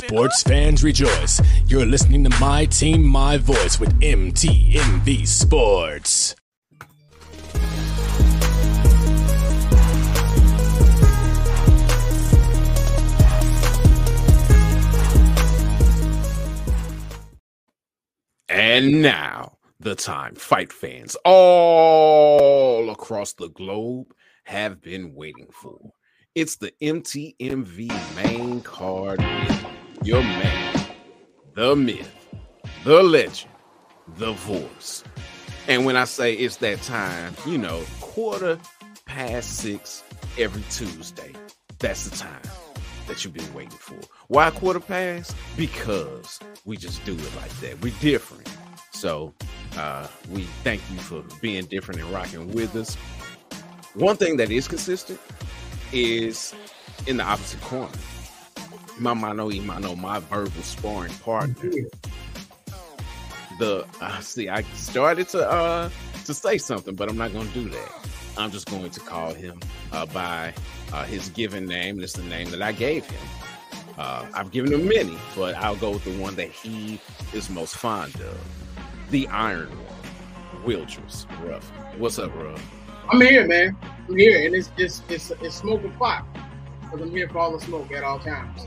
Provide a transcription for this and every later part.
Sports fans rejoice. You're listening to My Team, My Voice with MTMV Sports. And now, the time fight fans all across the globe have been waiting for. It's the MTMV main card. Your man, the myth, the legend, the voice. And when I say it's that time, you know, quarter past six every Tuesday. That's the time that you've been waiting for. Why quarter past? Because we just do it like that. We're different. So uh, we thank you for being different and rocking with us. One thing that is consistent is in the opposite corner. Mamano Imano, my verbal sparring partner. The uh, see, I started to uh to say something, but I'm not going to do that. I'm just going to call him uh, by uh, his given name. It's the name that I gave him. Uh, I've given him many, but I'll go with the one that he is most fond of. The Iron One, Wildress Ruff. What's up, Ruff? I'm here, man. I'm here, and it's it's it's, it's smoking pot because I'm here for all the smoke at all times.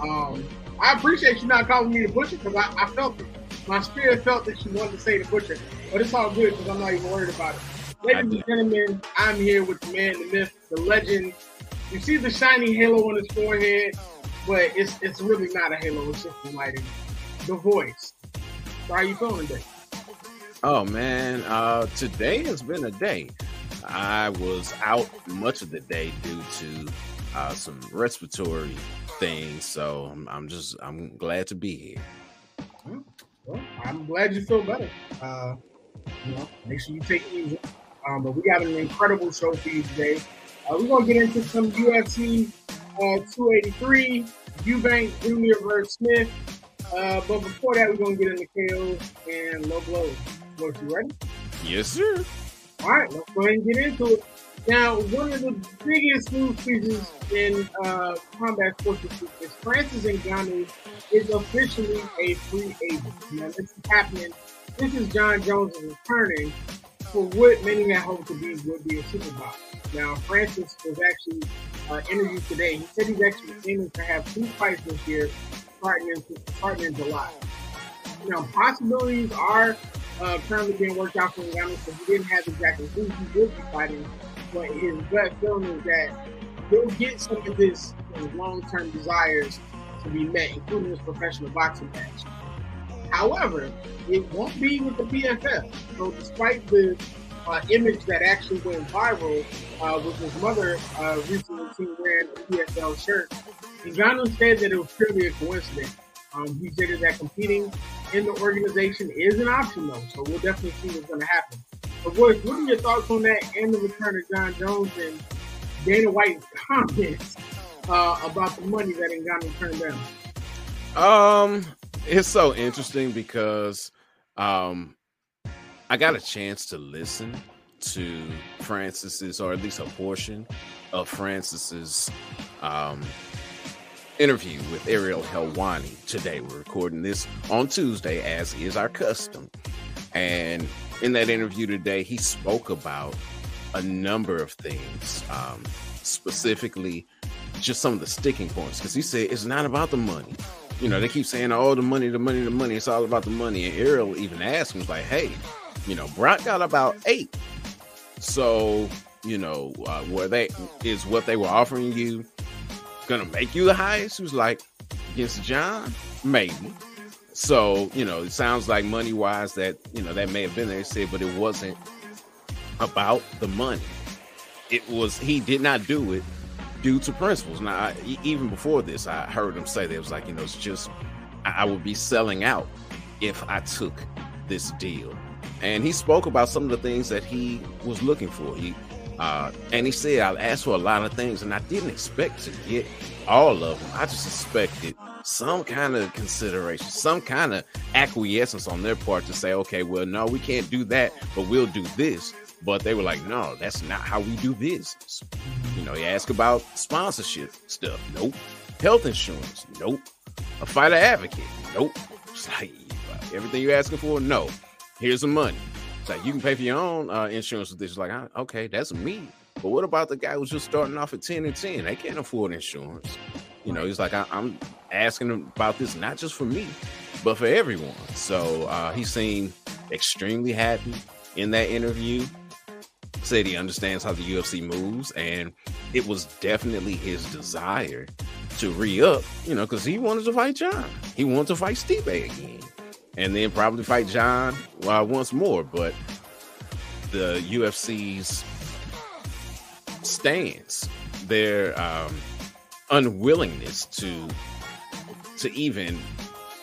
Um, I appreciate you not calling me the butcher because I, I felt it. My spirit felt that you wanted to say the butcher, but it's all good because I'm not even worried about it. Ladies and gentlemen, I'm here with the man, the myth, the legend. You see the shiny halo on his forehead, but it's it's really not a halo. It's just the lighting. The voice. So how you feeling today? Oh man, uh, today has been a day. I was out much of the day due to uh, some respiratory things, so I'm, I'm just I'm glad to be here. Well, I'm glad you feel better. Uh, you know, make sure you take it easy. Um, but we got an incredible show for you today. Uh, we're gonna get into some UFC uh, 283, Eubank Jr. versus Smith. Uh, but before that, we're gonna get into KOs and low blows. What you ready? Yes, sir. All right, let's go ahead and get into it. Now, one of the biggest news pieces in uh, combat sports is Francis Ngannou is officially a free agent. Now, this is happening. This is Jon Jones returning for what many had hoped to be would be a Super Bowl. Now, Francis was actually uh, interviewed today. He said he's actually aiming to have two fights this year, starting in, starting in July. Now, possibilities are uh, currently being worked out for Ngannou, so he didn't have exactly who he would be fighting, but his gut feeling is that he'll get some of his, long-term desires to be met, including his professional boxing match. However, it won't be with the PFL. So despite the uh, image that actually went viral uh, with his mother uh, recently seen wearing a PFL shirt, Ngannou said that it was purely a coincidence. Um, he said that competing in the organization is an option, though. So we'll definitely see what's going to happen. But what, are your thoughts on that and the return of Jon Jones and Dana White's comments uh, about the money that Ngannou turned down? Um, it's so interesting because um I got a chance to listen to Francis's or at least a portion of Francis's um interview with Ariel Helwani today. We're recording this on Tuesday, as is our custom. And in that interview today, he spoke about a number of things, um, specifically just some of the sticking points. Because he said it's not about the money. You know, they keep saying, "Oh, the money, the money, the money." It's all about the money. And Ariel even asked him, "Like, hey, you know, Brock got about eight, so you know, uh, they is what they were offering you gonna make you the highest?" He was like, "Against Jon? maybe." So you know, it sounds like money wise that you know that may have been there. He said, but it wasn't about the money. It was he did not do it due to principles. Now, I, even before this, I heard him say that it was like, you know, it's just I, would be selling out if I took this deal. And he spoke about some of the things that he was looking for. He uh, and he said, I asked for a lot of things, and I didn't expect to get all of them. I just expected some kind of consideration, some kind of acquiescence on their part to say, okay, well, no, we can't do that, but we'll do this. But they were like, no, that's not how we do business. You know, you ask about sponsorship stuff. Nope. Health insurance? Nope. A fighter advocate? Nope. It's like everything you're asking for? No. Here's the money. It's like you can pay for your own uh, insurance with this. It's like, okay, that's me. But what about the guy who's just starting off at 10 and 10? They can't afford insurance. You know, he's like, I, am asking about this not just for me, but for everyone. So uh, he seemed extremely happy in that interview. Said he understands how the UFC moves, and it was definitely his desire to re up, you know, because he wanted to fight Jon. He wanted to fight Stipe again and then probably fight Jon uh, once more. But the UFC's stance, their um, unwillingness to to even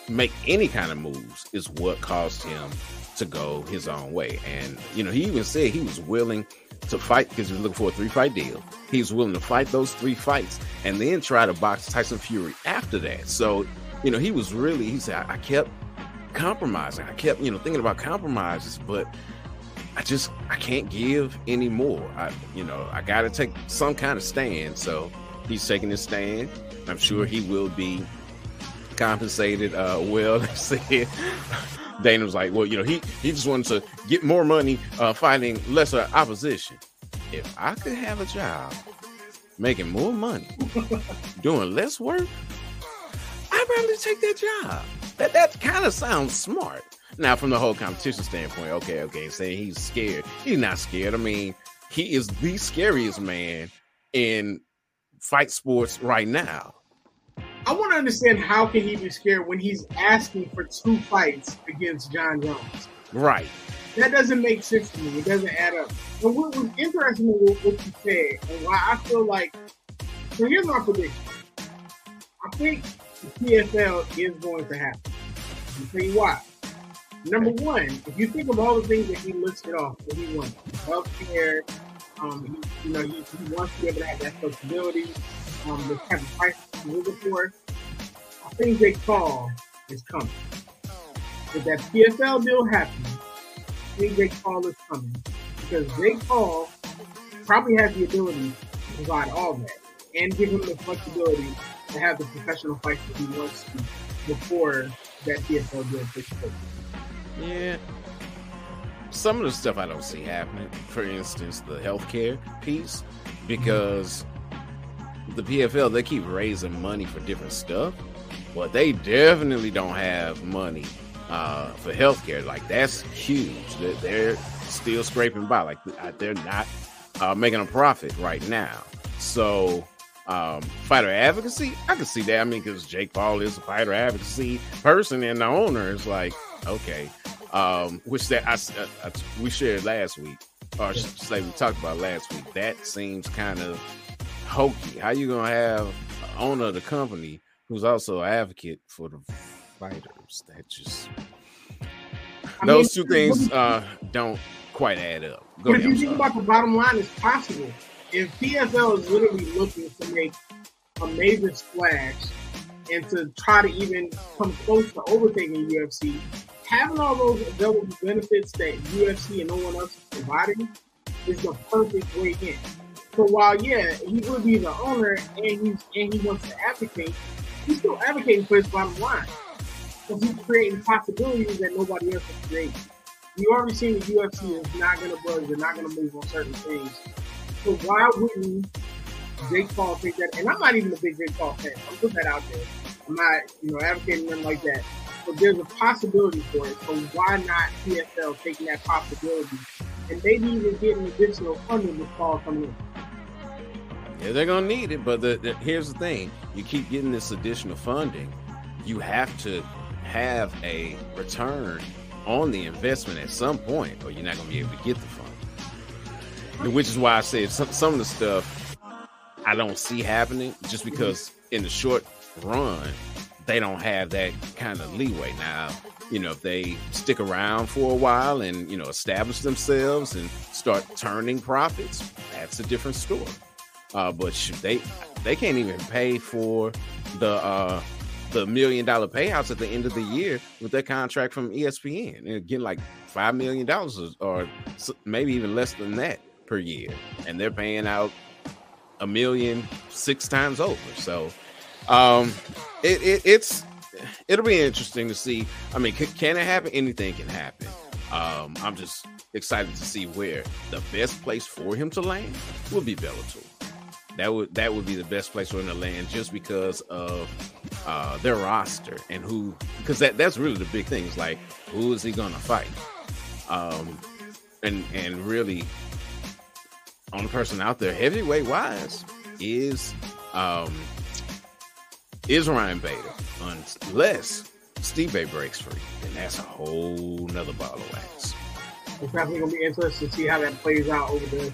make any kind of moves is what caused him to go his own way. And you know, he even said he was willing to fight because he was looking for a three fight deal. He was willing to fight those three fights and then try to box Tyson Fury after that. So, you know, he was really, he said, I kept compromising. I kept, you know, thinking about compromises, but I just I can't give anymore. I, you know, I got to take some kind of stand. So he's taking his stand. I'm sure he will be compensated uh, well. They said Dana was like, well, you know, he he just wanted to get more money uh, fighting lesser opposition. If I could have a job making more money, doing less work, I'd rather take that job. That that kind of sounds smart. Now, from the whole competition standpoint, okay, okay, saying he's scared. He's not scared. I mean, he is the scariest man in fight sports right now. I want to understand how can he be scared when he's asking for two fights against Jon Jones? Right. That doesn't make sense to me. It doesn't add up. And what was interesting with what you said, and why I feel like, so here's my prediction. I think the PFL is going to happen. I'll tell you why. Number one, if you think of all the things that he listed off that he wants, healthcare, um, he, you know, he, he, wants to be able to have that flexibility, um, the type of price for. I think Jake Paul is coming. If that PFL deal happens, I think Paul is coming because Jake Paul probably has the ability to provide all that and give him the flexibility to have the professional fights that he wants to before that PFL deal takes place. Yeah. Some of the stuff I don't see happening. For instance, the healthcare piece, because the PFL they keep raising money for different stuff, but they definitely don't have money uh, for healthcare. Like that's huge. They're, they're still scraping by. Like they're not uh, making a profit right now. So um, fighter advocacy, I can see that. I mean, because Jake Paul is a fighter advocacy person, and the owner is like, okay, um, which that I, I, I, we shared last week, or say we talked about last week. That seems kind of hokey. How you gonna have owner of the company who's also an advocate for the fighters? That just I those mean, two things uh, don't quite add up. Go but ahead, if you think about the bottom line, it's possible. If PFL is literally looking to make a major splash and to try to even come close to overtaking UFC, having all those available benefits that UFC and no one else is providing is the perfect way in. So while yeah, he would be the owner and he's and he wants to advocate, he's still advocating for his bottom line. Because he's creating possibilities that nobody else is creating. You already seen the UFC is not gonna budge, they're not gonna move on certain things. So why wouldn't Jake Paul take that? And I'm not even a big Jake Paul fan. I'm putting that out there. I'm not, you know, advocating them like that. But there's a possibility for it. So why not PFL taking that possibility and maybe even getting additional funding with Paul coming in? Yeah, they're gonna need it, but the, the, here's the thing: you keep getting this additional funding, you have to have a return on the investment at some point, or you're not gonna be able to get the funding. Which is why I said some, some of the stuff I don't see happening, just because in the short run they don't have that kind of leeway. Now, you know, if they stick around for a while and, you know, establish themselves and start turning profits, that's a different story. Uh, but they they can't even pay for the uh, the million dollar payouts at the end of the year with their contract from ESPN and getting like five million dollars or maybe even less than that per year, and they're paying out a million six times over. So Um, it, it it's it'll be interesting to see. I mean, can, can it happen? Anything can happen. Um, I'm just excited to see where the best place for him to land will be Bellator. That would that would be the best place him to land, just because of uh, their roster and who, because that that's really the big thing. Is like who is he gonna fight? Um, and and really, only person out there heavyweight wise is um is Ryan Bader, unless Stipe breaks free, and that's a whole nother ball of wax. It's definitely gonna be interesting to see how that plays out over the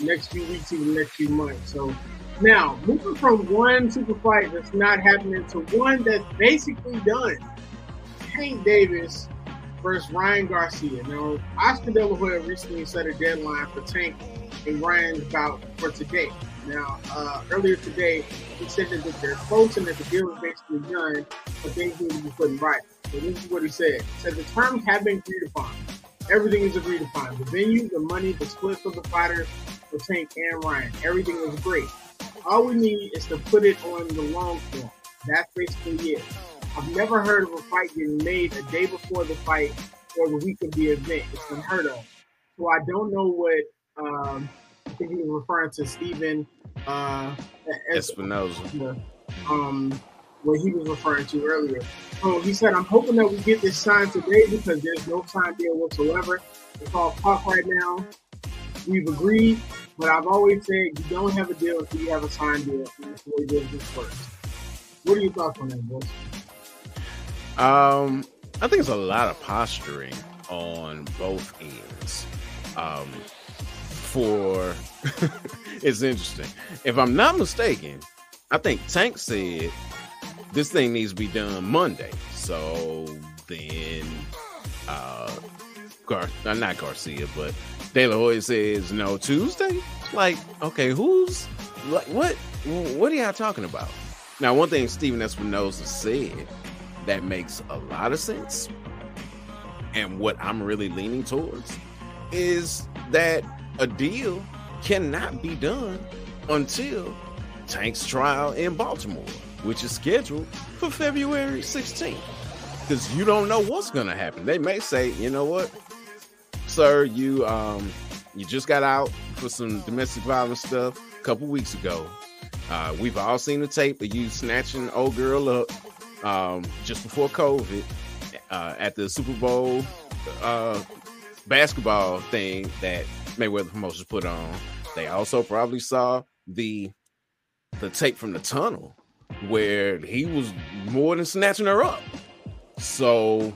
next few weeks, even next few months. So now moving from one super fight that's not happening to one that's basically done. Tank Davis versus Ryan Garcia. Now, Oscar De La Hoya recently set a deadline for Tank and Ryan's bout for today. Now, uh, earlier today, he said that they're close and that the deal is basically done, but things need to be put in writing. So this is what he said. He said the terms have been agreed upon. Everything is agreed upon. The venue, the money, the split for the fighters, the Tank and Ryan. Everything was great. All we need is to put it on the long form. That's basically it. I've never heard of a fight getting made a day before the fight or the week of the event. It's unheard of. So I don't know what um, I think he was referring to Stephen uh, Espinoza. Um, what he was referring to earlier. So he said, I'm hoping that we get this signed today because there's no time deal whatsoever. It's all talk right now. We've agreed, but I've always said you don't have a deal until you have a signed deal. And that's the way. What are your thoughts on that, boys? Um, I think it's a lot of posturing on both ends. Um, for it's interesting. If I'm not mistaken, I think Tank said this thing needs to be done Monday. So then, uh, Gar- uh, not Garcia, but De La Hoya says no Tuesday. Like, okay, who's like what? What are y'all talking about? Now, one thing Stephen Espinoza said that makes a lot of sense, and what I'm really leaning towards is that a deal cannot be done until Tank's trial in Baltimore, which is scheduled for February 16th. Because you don't know what's going to happen. They may say, you know what, sir, you um you just got out for some domestic violence stuff a couple weeks ago. Uh, we've all seen the tape of you snatching old girl up um, just before COVID uh, at the Super Bowl uh, basketball thing that Mayweather Promotions put on. They also probably saw the the tape from the tunnel where he was more than snatching her up. So,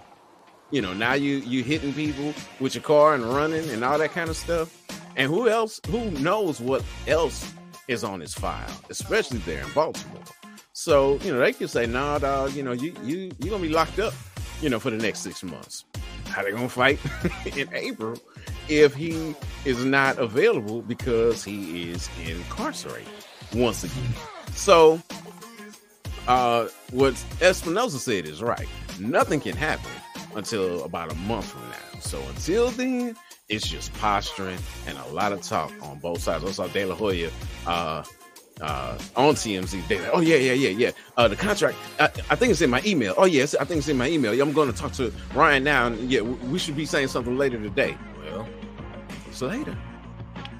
you know, now you you hitting people with your car and running and all that kind of stuff. And who else? Who knows what else is on his file, especially there in Baltimore. So, you know, they can say, "Nah, dog, you know, you you you're gonna be locked up, you know, for the next six months." How they gonna fight in April if he is not available because he is incarcerated once again. So, uh, what Espinoza said is right. Nothing can happen until about a month from now. So until then, it's just posturing and a lot of talk on both sides. I saw De La Hoya uh, uh, on TMZ. They like, oh yeah, yeah, yeah, yeah. Uh, the contract. I, I, think it's in my email. Oh yes, I think it's in my email. I'm going to talk to Ryan now, and yeah, we should be saying something later today. Well, it's later.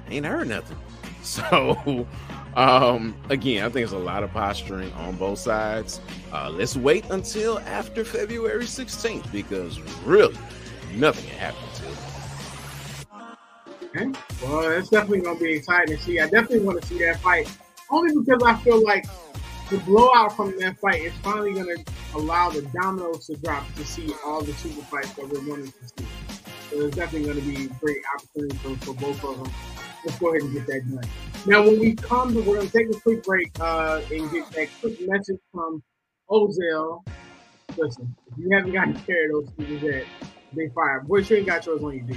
Ain't heard nothing. So, um, again, I think it's a lot of posturing on both sides. Uh, let's wait until after February 16th because really nothing can happen until. Okay. Well, it's definitely going to be exciting to see. I definitely want to see that fight only because I feel like the blowout from that fight is finally going to allow the dominoes to drop to see all the super fights that we're wanting to see. So there's definitely going to be great opportunity for, for both of them. Let's go ahead and get that done. Now, when we come, we're going to take a quick break uh, and get that quick message from Ozell. Listen, if you haven't gotten care of those things yet, they fire. Boy, you ain't got yours on you, do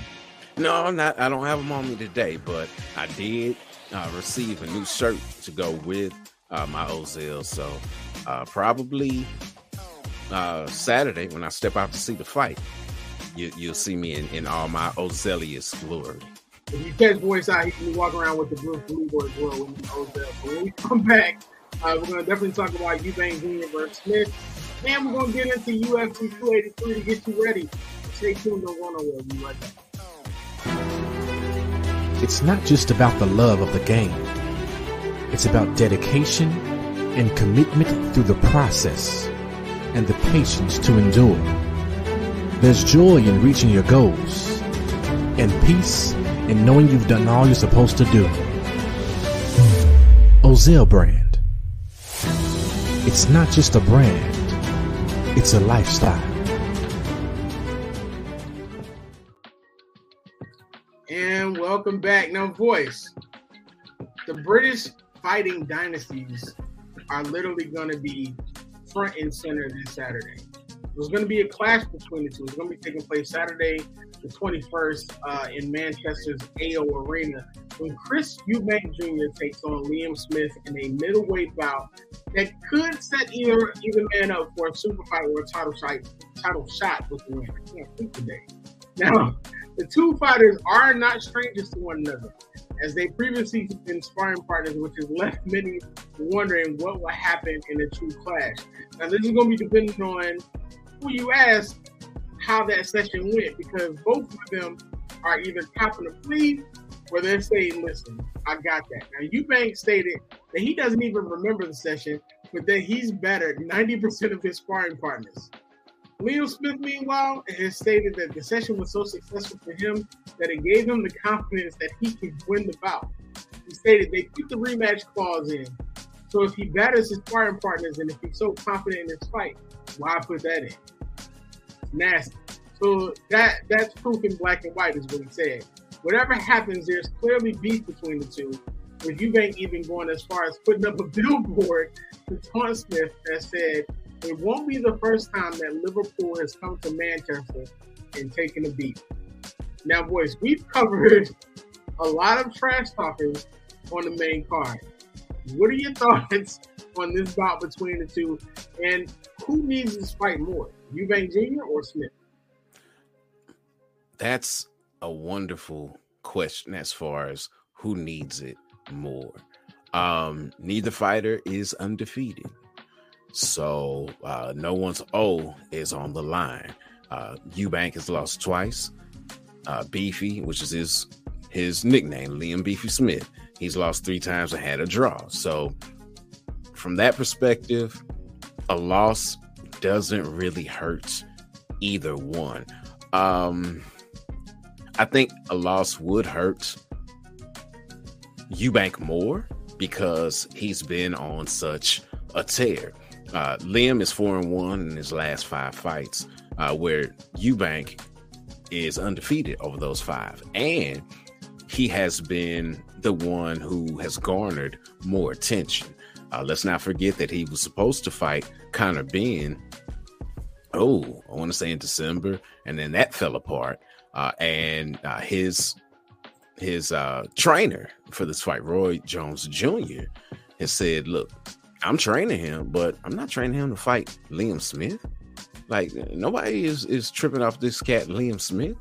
No, I'm not. I don't have them on me today, but I did uh, receive a new shirt to go with uh, my Ozell. So uh, probably uh, Saturday when I step out to see the fight, you, will see me in, in all my Ozellius glory. If you catch voice out, he can walk around with the blue blue as well with Ozell. But when we come back, Uh, we're going to definitely talk about Eubank Jr. versus Smith. And we're going to get into UFC 283 to get you ready. Stay tuned, go nowhere. We'll be right back. It's not just about the love of the game. It's about dedication and commitment through the process and the patience to endure. There's joy in reaching your goals and peace in knowing you've done all you're supposed to do. Ozell brand. It's not just a brand, it's a lifestyle. And welcome back. Now, voice. The British fighting dynasties are literally going to be front and center this Saturday. There's going to be a clash between the two. It's going to be taking place Saturday, the 21st, uh, in Manchester's AO Arena, when Chris Eubank Jr. takes on Liam Smith in a middleweight bout that could set either either man up for a super fight or a title shot, title shot with the win. I can't think today. Now, the two fighters are not strangers to one another, as they previously been sparring partners, which has left many wondering what will happen in a true clash. Now, this is going to be dependent on who you ask how that session went, because both of them are either copping the plea or they're saying, listen, I got that. Now, Eubank stated that he doesn't even remember the session, but that he's battered 90% of his sparring partners. Liam Smith, meanwhile, has stated that the session was so successful for him that it gave him the confidence that he could win the bout. He stated they put the rematch clause in. So if he batters his sparring partners and if he's so confident in his fight, why put that in? Nasty. So that that's proof in black and white is what he said. Whatever happens, there's clearly beef between the two. With Eubank even going as far as putting up a billboard to taunt Smith that said, it won't be the first time that Liverpool has come to Manchester and taken a beat. Now, boys, we've covered a lot of trash talking on the main card. What are your thoughts on this bout between the two? And who needs this fight more, Eubank Jr. or Smith? That's a wonderful question as far as who needs it more. Um, neither fighter is undefeated. So uh, no one's O is on the line. Uh, Eubank has lost twice. Uh, Beefy, which is his his nickname, Liam Beefy Smith, he's lost three times and had a draw. So from that perspective, a loss doesn't really hurt either one. Um, I think a loss would hurt Eubank more because he's been on such a tear. Uh, Liam is four and one in his last five fights, uh, where Eubank is undefeated over those five, and he has been the one who has garnered more attention. Uh, let's not forget that he was supposed to fight Conor Benn. Oh, I want to say in December, and then that fell apart. Uh, and uh, his his uh, trainer for this fight, Roy Jones Jr., has said, "Look, I'm training him, but I'm not training him to fight Liam Smith. Like nobody is is tripping off this cat Liam Smith.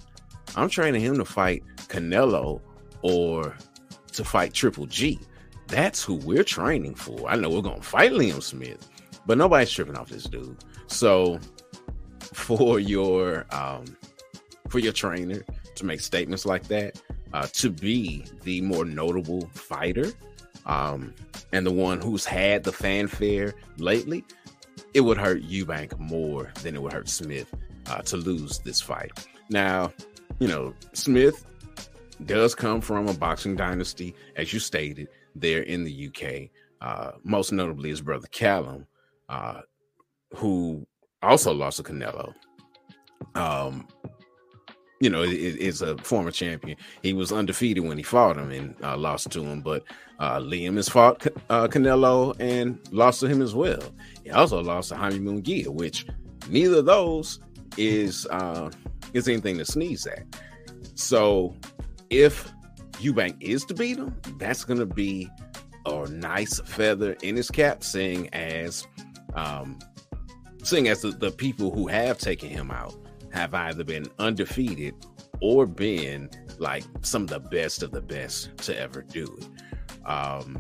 I'm training him to fight Canelo or to fight Triple G. That's who we're training for. I know we're gonna fight Liam Smith, but nobody's tripping off this dude. So for your um for your trainer to make statements like that, uh, to be the more notable fighter um, and the one who's had the fanfare lately, it would hurt Eubank more than it would hurt Smith uh, to lose this fight. Now, you know, Smith does come from a boxing dynasty, as you stated, there in the UK. Uh, most notably, his brother Callum, uh, who also lost to Canelo. Um, you know, is a former champion. He was undefeated when he fought him and uh, lost to him. But uh, Liam has fought uh, Canelo and lost to him as well. He also lost to Jaime Munguia, which neither of those is uh, is anything to sneeze at. So if Eubank is to beat him, that's going to be a nice feather in his cap, seeing as um, seeing as the, the people who have taken him out have either been undefeated or been like some of the best of the best to ever do it. Um,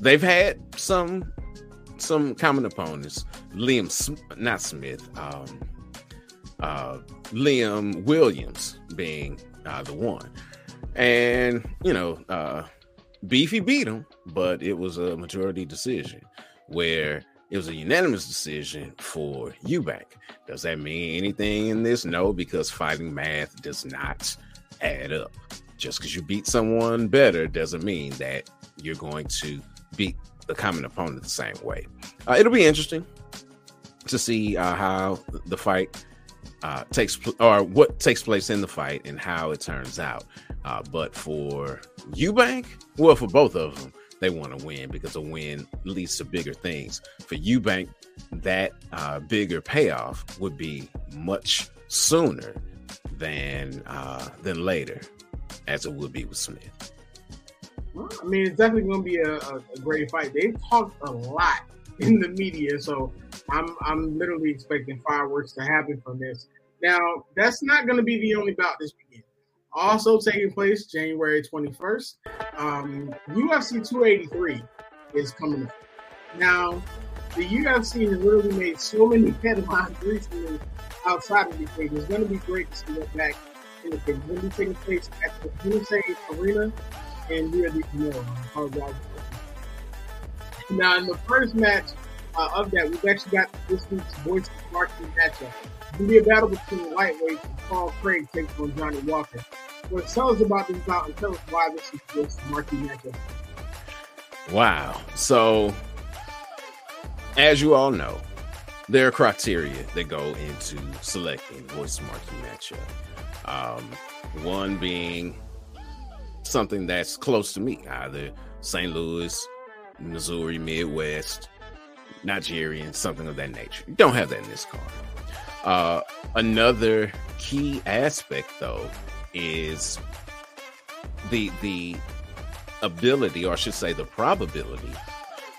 they've had some some common opponents. Liam, not Smith, um, uh, Liam Williams being the one, and you know, uh, Beefy beat him, but it was a majority decision where it was a unanimous decision for Eubank. Does that mean anything in this? No, because fighting math does not add up. Just because you beat someone better doesn't mean that you're going to beat the common opponent the same way. Uh, it'll be interesting to see uh, how the fight uh, takes pl- or what takes place in the fight and how it turns out. Uh, but for Eubank, well, for both of them, they want to win because a win leads to bigger things. For Eubank, that uh, bigger payoff would be much sooner than uh, than later, as it would be with Smith. Well, I mean, it's definitely going to be a, a, great fight. They've talked a lot in the media, so I'm I'm literally expecting fireworks to happen from this. Now, that's not going to be the only bout this weekend. Also taking place January 21st, um, UFC 283 is coming up. Now, the UFC has really made so many headlines recently outside of the cage. It's going to be great to see that back in the. It's going to be taking place at the Jeunesse Arena in Rio de Janeiro. Now, in the first match uh, of that, we've actually got this week's Voice Marquee matchup. It's going to be a battle between the lightweights and Paul Craig takes on Johnny Walker. Well, tell us about this bout and tell us why this is this marquee matchup. Wow. So, as you all know, there are criteria that go into selecting voice marquee matchup. Um, one being something that's close to me, either St. Louis, Missouri, Midwest, Nigerian, something of that nature. You don't have that in this card. Uh, another key aspect, though, is the the ability, or I should say, the probability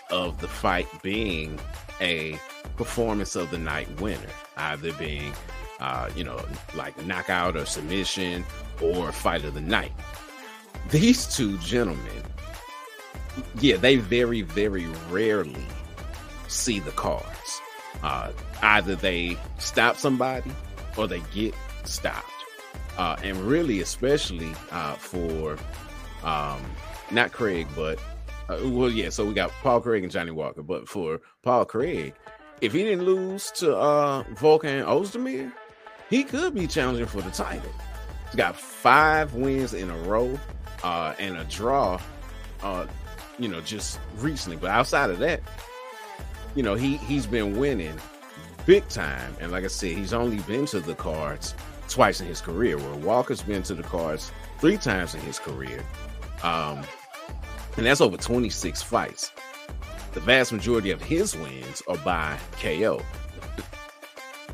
of the fight being a performance of the night winner, either being, uh, you know, like knockout or submission or fight of the night. These two gentlemen, yeah, they very, very rarely see the cards. Uh, either they stop somebody or they get stopped uh, and really especially uh, for um, not Craig, but uh, well, yeah. So we got Paul Craig and Johnny Walker, but for Paul Craig, if he didn't lose to uh, Volkan Ozdemir, he could be challenging for the title. He's got five wins in a row uh, and a draw, uh, you know, just recently. But outside of that, you know, he he's been winning big time. And like I said, he's only been to the cards twice in his career, where Walker's been to the cards three times in his career. Um, and that's over 26 fights. The vast majority of his wins are by KO.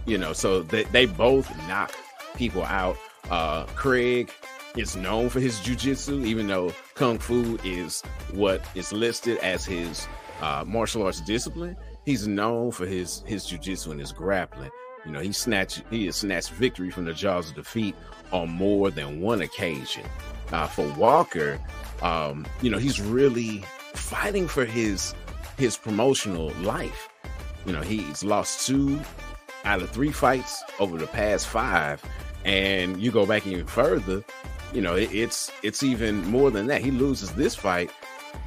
You know, so they, they both knock people out. Uh, Craig is known for his jujitsu, even though kung fu is what is listed as his uh, martial arts discipline. He's known for his his jujitsu and his grappling. You know, he snatched he has snatched victory from the jaws of defeat on more than one occasion. Uh, for Walker, um, you know, he's really fighting for his his promotional life. You know, he's lost two out of three fights over the past five, and you go back even further. You know, it, it's it's even more than that. He loses this fight,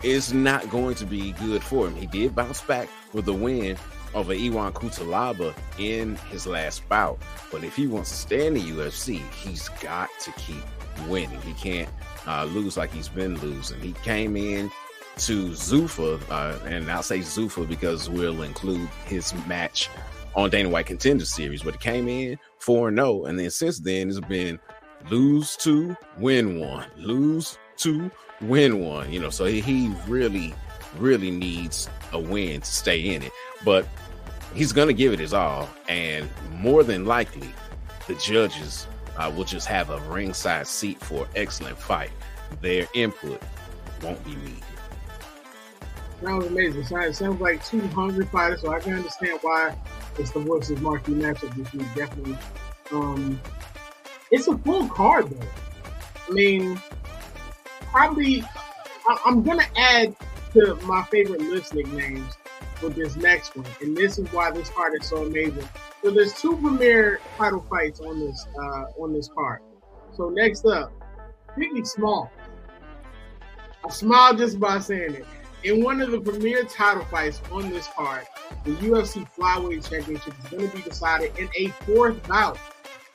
it's not going to be good for him. He did bounce back with the win over Ion Cutelaba in his last bout. But if he wants to stay in the UFC, he's got to keep winning. He can't uh, lose like he's been losing. He came in to Zuffa, uh, and I'll say Zuffa because we'll include his match on Dana White Contender Series. But he came in 4 0, and then since then it's been lose two, win one, lose two, win one. You know, so he really, really needs a win to stay in it but he's going to give it his all. And more than likely, the judges uh, will just have a ringside seat for excellent fight. Their input won't be needed. Sounds amazing. It sounds like two hungry fighters, so I can understand why it's the Voices marquee matchup this week. Definitely. Um, it's a full card, though. I mean, probably I, am gonna add to my favorite list nicknames with this next one, and this is why this card is so amazing. So there's two premier title fights on this uh, on this card. So next up, Biggie Small. I smile just by saying it. In one of the premier title fights on this card, the UFC Flyweight Championship is going to be decided in a fourth bout.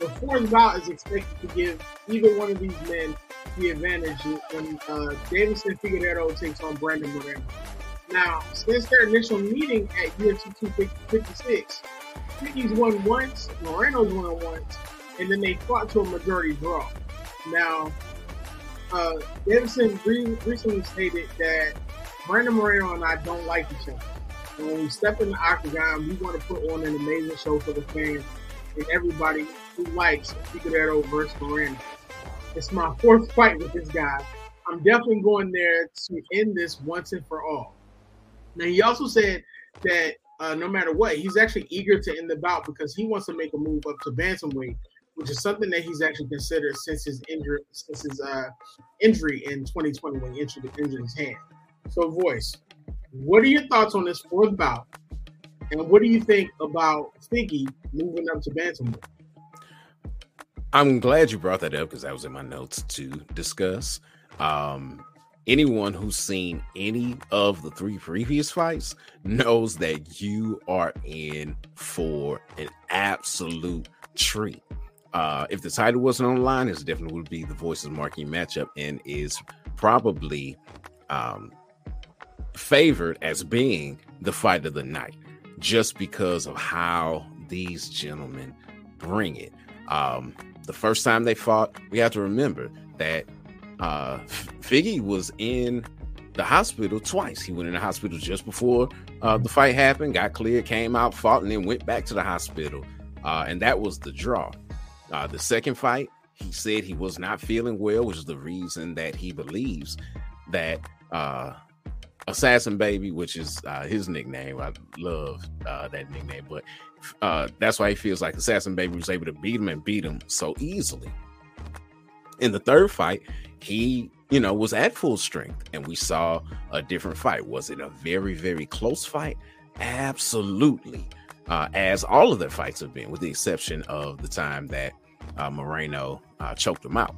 The fourth bout is expected to give either one of these men the advantage when uh, Deiveson Figueiredo takes on Brandon Moreno. Now, since their initial meeting at UFC 256, Figgie's won once, Moreno's won once, and then they fought to a majority draw. Now, uh, Deiveson re- recently stated that Brandon Moreno and I don't like each other. And when we step in the octagon, we want to put on an amazing show for the fans and everybody who likes Figueiredo versus Moreno. It's my fourth fight with this guy. I'm definitely going there to end this once and for all. Now, he also said that uh, no matter what, he's actually eager to end the bout because he wants to make a move up to bantamweight, which is something that he's actually considered since his injury, since his uh, injury in 2020 when he injured his hand. So, voice, what are your thoughts on this fourth bout? And what do you think about Figgy moving up to bantamweight? I'm glad you brought that up because that was in my notes to discuss. Um, anyone who's seen any of the three previous fights knows that you are in for an absolute treat. Uh, if the title wasn't on the line, it definitely would be the Voices marquee matchup and is probably um, favored as being the fight of the night just because of how these gentlemen bring it. Um, the first time they fought, we have to remember that uh, Figgy was in the hospital twice. He went in the hospital just before uh, the fight happened, got cleared, came out, fought, and then went back to the hospital. Uh, and that was the draw. Uh, the second fight, he said he was not feeling well, which is the reason that he believes that uh, Assassin Baby, which is uh, his nickname. I love uh, that nickname, but uh, that's why he feels like Assassin Baby was able to beat him and beat him so easily. In the third fight, he, you know, was at full strength, and we saw a different fight. Was it a very, very close fight? Absolutely. Uh, as all of their fights have been, with the exception of the time that uh, Moreno uh, choked him out.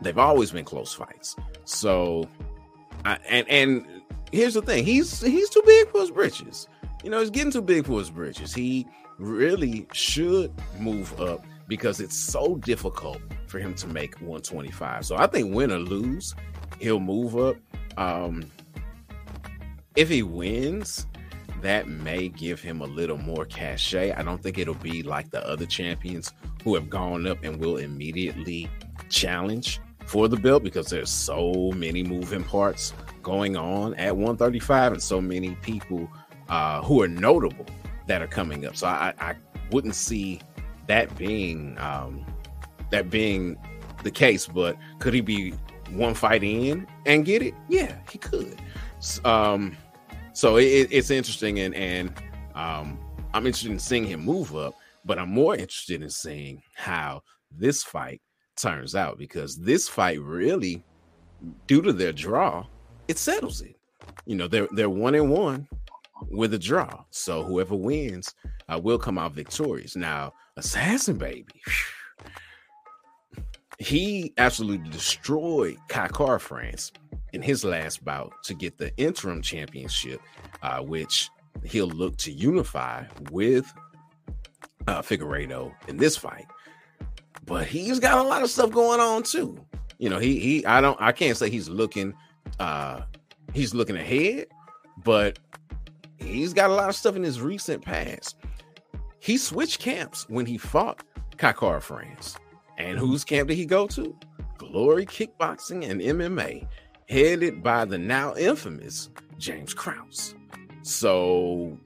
They've always been close fights. So, and and here's the thing: he's he's too big for his britches. You know, he's getting too big for his britches. He really should move up because it's so difficult for him to make 125. So I think win or lose, he'll move up. Um, if he wins, that may give him a little more cachet. I don't think it'll be like the other champions who have gone up and will immediately challenge for the belt because there's so many moving parts going on at 135 and so many people uh, who are notable that are coming up. So I, I wouldn't see that being um, that being the case. But could he be one fight in and get it? Yeah, he could. Um, so it, it's interesting, and and um, I'm interested in seeing him move up. But I'm more interested in seeing how this fight turns out because this fight really, due to their draw, it settles it. You know, they're they're one and one with a draw. So whoever wins uh, will come out victorious. Now, Assassin Baby, he absolutely destroyed Kai Kara-France in his last bout to get the interim championship, uh, which he'll look to unify with uh, Figueiredo in this fight. But he's got a lot of stuff going on too. You know, he he I don't I can't say he's looking uh he's looking ahead, but he's got a lot of stuff in his recent past. He switched camps when he fought Kakar Kara-France. And whose camp did he go to? Glory Kickboxing and MMA, headed by the now infamous James Krause. So,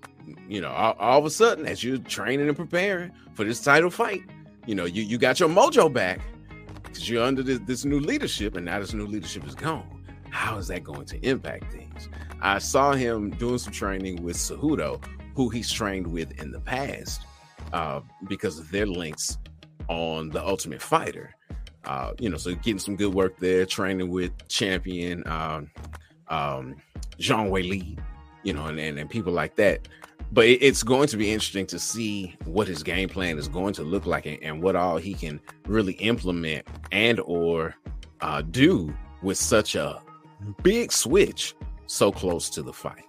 you know, all, all, of a sudden, as you're training and preparing for this title fight, you know, you, you got your mojo back because you're under this, this new leadership, and now this new leadership is gone. How is that going to impact things? I saw him doing some training with Cejudo, who he's trained with in the past, uh, because of their links on the Ultimate Fighter. Uh, you know, so getting some good work there, training with champion um, um, Zhang Wei Li, you know, and, and, and people like that. But it, it's going to be interesting to see what his game plan is going to look like and, and what all he can really implement and or uh, do with such a big switch so close to the fight.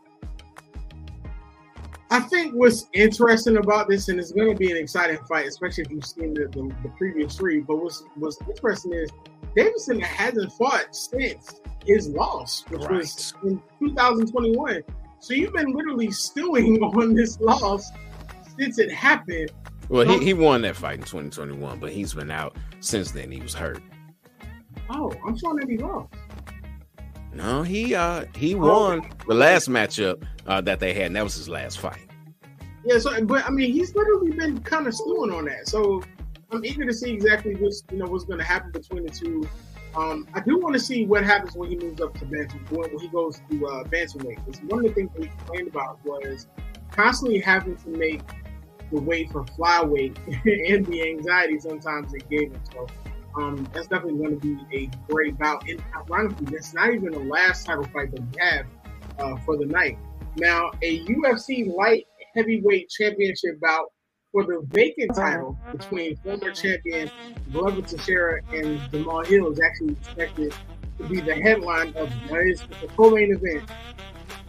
I think what's interesting about this, and it's going to be an exciting fight, especially if you've seen the, the, the previous three. But what's what's interesting is Deiveson hasn't fought since his loss, which right. was in 2021. So you've been literally stewing on this loss since it happened. Well, he, he won that fight in 2021, but he's been out since then. He was hurt. Oh, I'm sure that he lost. No, he uh he oh, won the last matchup uh, that they had, and that was his last fight. Yeah, so but I mean he's literally been kind of stewing on that. So I'm eager to see exactly what's you know what's going to happen between the two. Um, I do want to see what happens when he moves up to bantam when he goes to uh, bantamweight. Because one of the things we complained about was constantly having to make the weight for flyweight and the anxiety sometimes it gave him. So um, that's definitely going to be a great bout. And ironically, that's not even the last title fight that we have uh, for the night. Now, a UFC light heavyweight championship bout for the vacant title between former champion Glover Teixeira and Jamal Hill is actually expected to be the headline of the co-main event,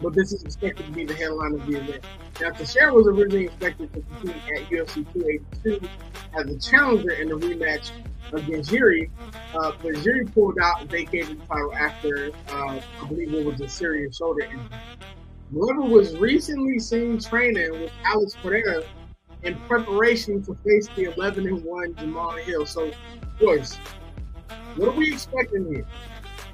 but this is expected to be the headline of the event. Now, Teixeira was originally expected to compete at UFC 282 as a challenger in the rematch against Jiri, uh, but pulled out and vacated the title after, uh, I believe it was a serious shoulder injury. Glover was recently seen training with Alex Pereira in preparation to face the 11 and 1 Jamal Hill. So, boys, what are we expecting here?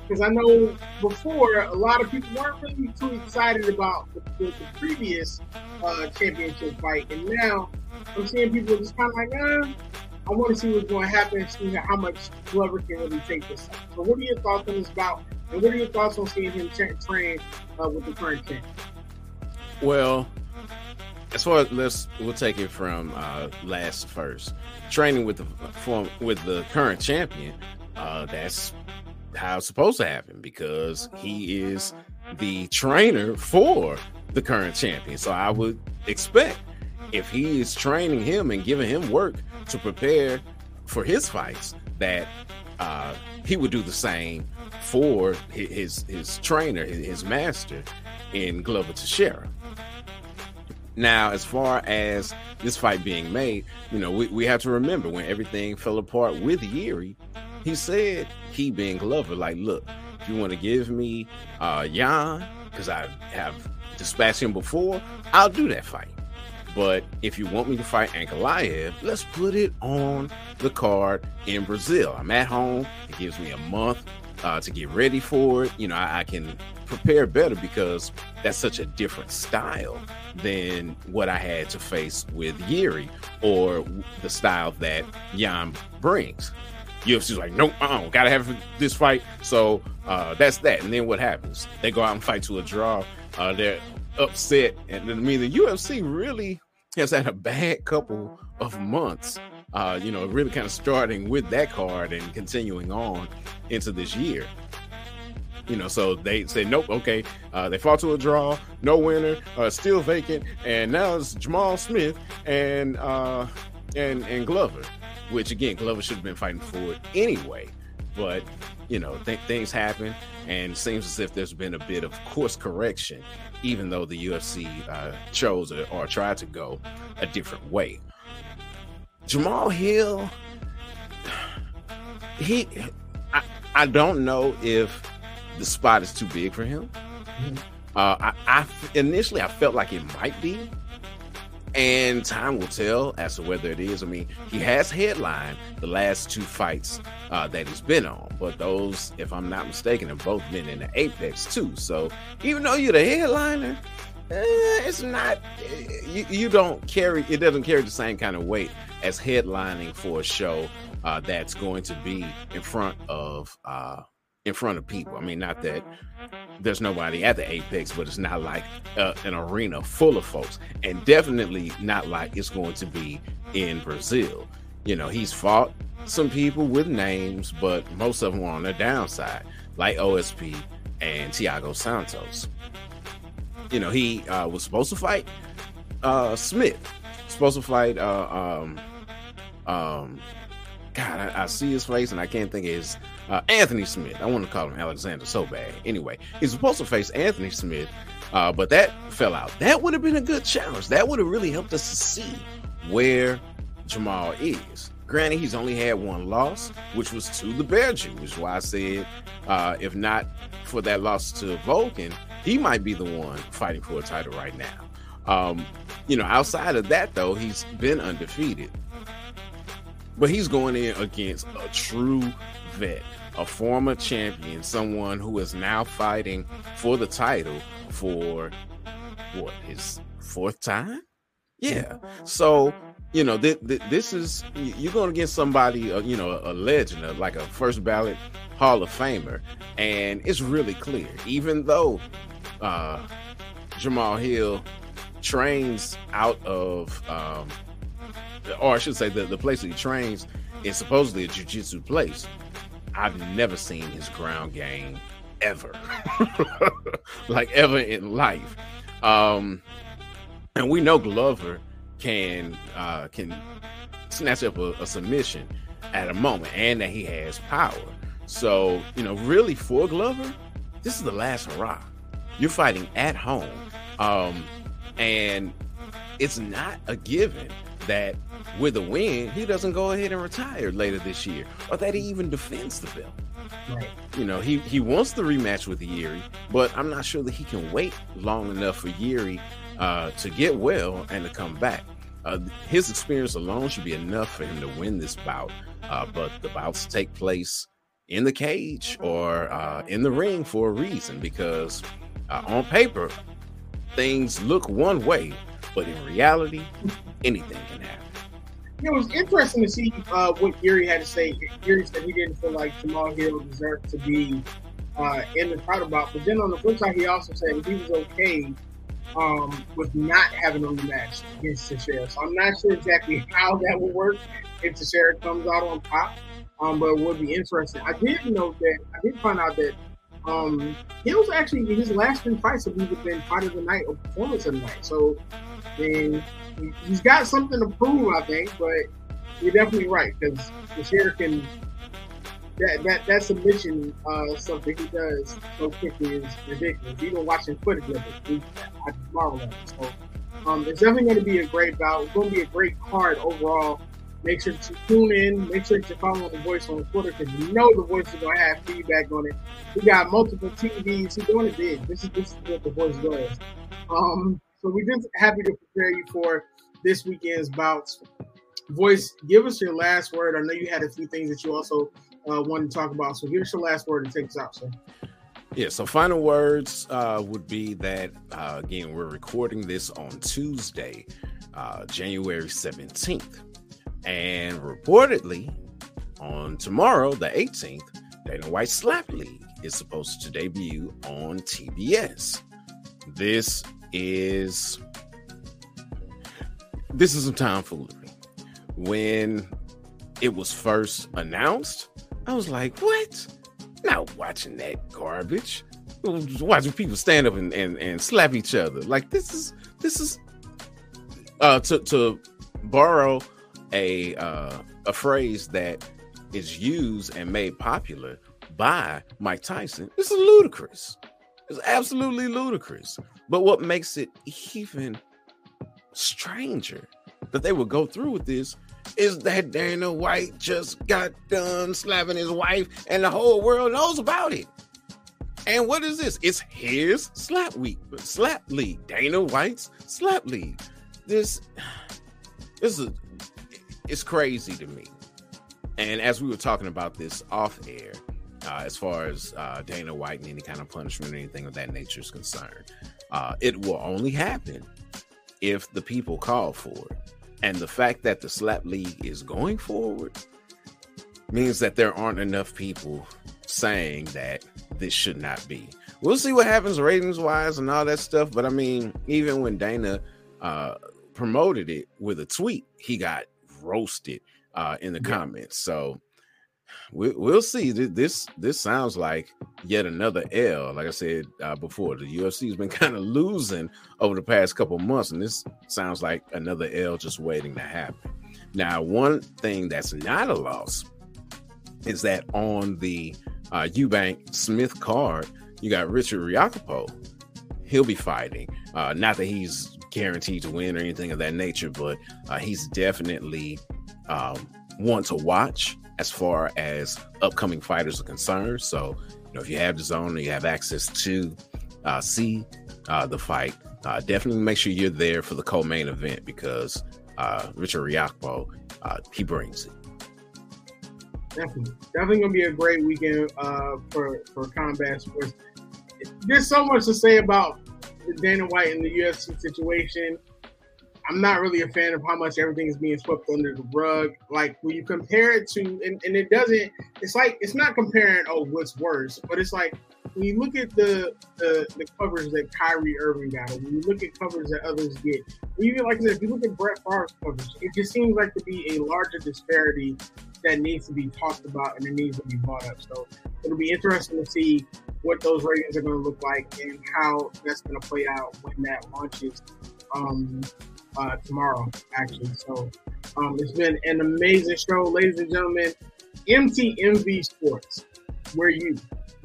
Because I know before a lot of people weren't really too excited about the, the, the previous uh, championship fight, and now I'm seeing people just kind of like, uh, I want to see what's going to happen, see how much Glover can really take this. So, what are your thoughts on this bout, and what are your thoughts on seeing him tra- train uh, with the current champ? Well, as far as let's we'll take it from uh, last first. Training with the form with the current champion, uh, that's how it's supposed to happen because he is the trainer for the current champion. So I would expect if he is training him and giving him work to prepare for his fights, that uh, he would do the same for his his trainer, his master in Glover Teixeira. Now, as far as this fight being made, you know, we, we have to remember when everything fell apart with Jiri, he said, he being Glover, like, look, if you want to give me uh Jan, because I have dispatched him before, I'll do that fight. But if you want me to fight Ankalaev, let's put it on the card in Brazil. I'm at home. It gives me a month uh, to get ready for it. You know, I, I, can prepare better because that's such a different style than what I had to face with Yuri or the style that Jan brings. UFC's like, nope, uh-uh, gotta have this fight. So uh, that's that. And then what happens? They go out and fight to a draw. Uh, they're upset. And I mean, the UFC really has had a bad couple of months. Uh, you know, really kind of starting with that card and continuing on into this year. You know, so they say nope. Okay, uh, they fought to a draw, no winner, uh, still vacant, and now it's Jamal Smith and uh, and and Glover, which again Glover should have been fighting for it anyway. But you know, th- things happen, and seems as if there's been a bit of course correction, even though the UFC uh, chose or, or tried to go a different way. Jamal Hill, he, I, I don't know if the spot is too big for him. Mm-hmm. Uh, I, I initially I felt like it might be, and time will tell as to whether it is. I mean, he has headlined the last two fights uh, that he's been on, but those, if I'm not mistaken, have both been in the Apex too. So even though you're the headliner, eh, it's not you, you, don't carry it doesn't carry the same kind of weight as headlining for a show uh, that's going to be in front of uh, in front of people. I mean, not that there's nobody at the Apex, but it's not like uh, an arena full of folks, and definitely not like it's going to be in Brazil. You know, he's fought some people with names, but most of them are on the downside, like OSP and Thiago Santos. you know, he uh, was supposed to fight uh, Smith, supposed to fight uh, um, um, God, I, I, see his face and I can't think of his uh, Anthony Smith. I want to call him Alexander so bad. Anyway, he's supposed to face Anthony Smith, uh, but that fell out. That would have been a good challenge. That would have really helped us to see where Jamal is. Granted, he's only had one loss, which was to the Bear Jew, which is why I said uh, if not for that loss to Volkan, he might be the one fighting for a title right now. Um, you know, outside of that, though, he's been undefeated. But he's going in against a true vet, a former champion, someone who is now fighting for the title for what his fourth time. Yeah. So you know th- th- this is you're going against somebody, uh, you know, a legend, uh, like a first ballot Hall of Famer, and it's really clear. Even though uh, Jamal Hill trains out of um, or I should say, the, the place he trains is supposedly a jujitsu place. I've never seen his ground game ever, like ever in life. Um, and we know Glover can uh, can snatch up a, a submission at a moment, and that he has power. So you know, really for Glover, this is the last hurrah. You're fighting at home, um, and it's not a given that with a win, he doesn't go ahead and retire later this year, or that he even defends the belt. Right. You know, he he wants the rematch with Yuri, but I'm not sure that he can wait long enough for Yuri uh, to get well and to come back. Uh, his experience alone should be enough for him to win this bout, uh, but the bouts take place in the cage or uh, in the ring for a reason because uh, on paper things look one way, but in reality, anything can happen. It was interesting to see uh, what Yuri had to say. Yuri said he didn't feel like Jamal Hill deserved to be uh, in the title bout. But then on the flip side, he also said he was okay um, with not having a rematch against Teixeira. So I'm not sure exactly how that will work if Teixeira comes out on top. Um, but it would be interesting. I did know that I did find out that um, Hill's actually his last three fights have either been fight of the night or performance of the night. So mean, he's got something to prove, I think. But you're definitely right because the Teixeira can that that that submission uh, something he does so quickly is ridiculous. Even watching footage of it, I marvel at it. So um, it's definitely going to be a great bout. It's going to be a great card overall. Make sure to tune in. Make sure to follow the voice on Twitter because you know the voice is going to have feedback on it. We got multiple TVs. He's doing it big. This is this is what the voice does. Um, so we're just happy to prepare you for this weekend's bouts. Voice, give us your last word. I know you had a few things that you also uh, wanted to talk about. So give us your last word and take us out, sir. Yeah, so final words uh, would be that, uh, again, we're recording this on Tuesday, uh, January 17th. And reportedly, on tomorrow, the 18th, Dana White Slap League is supposed to debut on TBS. This is this is some time tomfoolery. When it was first announced, I was like, what? Not watching that garbage. Watching people stand up and, and, and slap each other. Like this is this is uh to to borrow a uh a phrase that is used and made popular by Mike Tyson. This is ludicrous. It's absolutely ludicrus. But what makes it even stranger that they would go through with this is that Dana White just got done slapping his wife, and the whole world knows about it. And what is this? It's his slap week, slap league. Dana White's slap league. This, this is, it's crazy to me. And as we were talking about this off air, uh, as far as uh, Dana White and any kind of punishment or anything of that nature is concerned. Uh, it will only happen if the people call for it. And the fact that the slap league is going forward means that there aren't enough people saying that this should not be. We'll see what happens ratings wise and all that stuff. But I mean, even when Dana uh, promoted it with a tweet, he got roasted uh, in the yeah. comments. So we, will see. This this sounds like yet another L. Like I said uh, before, the UFC has been kind of losing over the past couple months, and this sounds like another L just waiting to happen. Now, one thing that's not a loss is that on the uh, Eubank Smith card, you got Richard Riakporhe. He'll be fighting. Uh, not that he's guaranteed to win or anything of that nature, but uh, he's definitely um, one to watch as far as upcoming fighters are concerned. So, you know, if you have DAZN and you have access to uh, see uh, the fight, uh, definitely make sure you're there for the co-main event because uh, Richard Riakporhe, uh, he brings it. Definitely, definitely gonna be a great weekend uh, for for combat sports. There's so much to say about Dana White and the UFC situation. I'm not really a fan of how much everything is being swept under the rug. Like when you compare it to, and, and it doesn't. It's like it's not comparing. Oh, what's worse? But it's like when you look at the the, the coverage that Kyrie Irving got, when you look at covers that others get, even like this, if you look at Brett Favre's coverage, it just seems like to be a larger disparity that needs to be talked about and it needs to be brought up. So it'll be interesting to see what those ratings are going to look like and how that's going to play out when that launches. Um, uh, tomorrow, actually. So um, it's been an amazing show, ladies and gentlemen. MTMV Sports, we're you.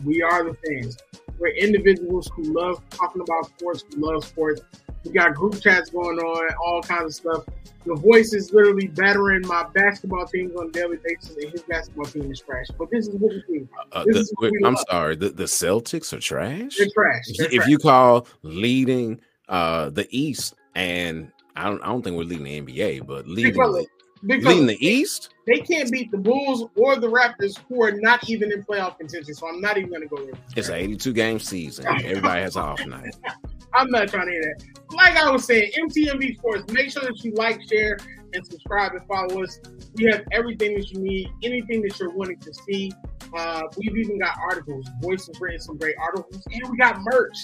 We are the fans. We're individuals who love talking about sports, who love sports. We got group chats going on, all kinds of stuff. The voice is literally battering my basketball teams on a daily basis, and his basketball team is trash. But this is what we do. Uh, the, we I'm love. sorry, the, the Celtics are trash. They're trash. They're if trash. you call leading uh, the East and I don't I don't think we're leading the NBA, but leading the, leading the East. They can't beat the Bulls or the Raptors, who are not even in playoff contention. So I'm not even going to go there. It's an 82 game season. Everybody has an off night. I'm not trying to hear that. Like I was saying, MTMV Sports. Make sure that you like, share, and subscribe and follow us. We have everything that you need, anything that you're wanting to see. Uh, we've even got articles. Voice has written some great articles, and we got merch.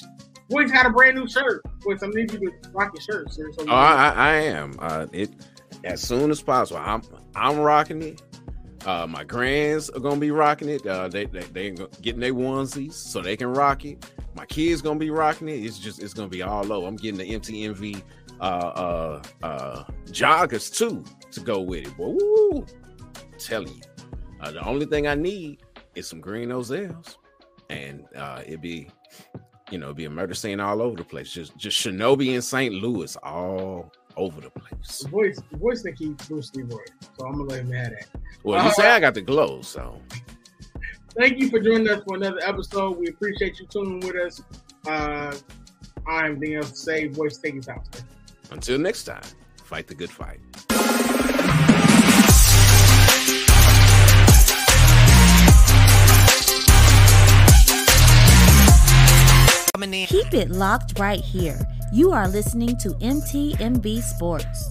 Boys had a brand new shirt. Boys, I need you to rock your shirt, sir. So oh, I, I, am. Uh, it as soon as possible. I'm I'm rocking it. Uh, my grands are gonna be rocking it. Uh, they they they getting their onesies so they can rock it. My kids gonna be rocking it. It's just it's gonna be all over. I'm getting the MTMV uh, uh, uh, joggers too to go with it. Boy, woo, I'm you, uh, the only thing I need is some green Ozels, and uh, it'd be you know, be a murder scene all over the place. Just just Shinobi in St. Louis all over the place. The voice, the voice think he's Bruce Leroy, so I'm gonna let him have that. Well, you uh, say I got the glow, so. Thank you for joining us for another episode. We appreciate you tuning with us. Uh, I'm being able to say, voice, take us out. Until next time, fight the good fight. Keep it locked right here. You are listening to MTMV Sports.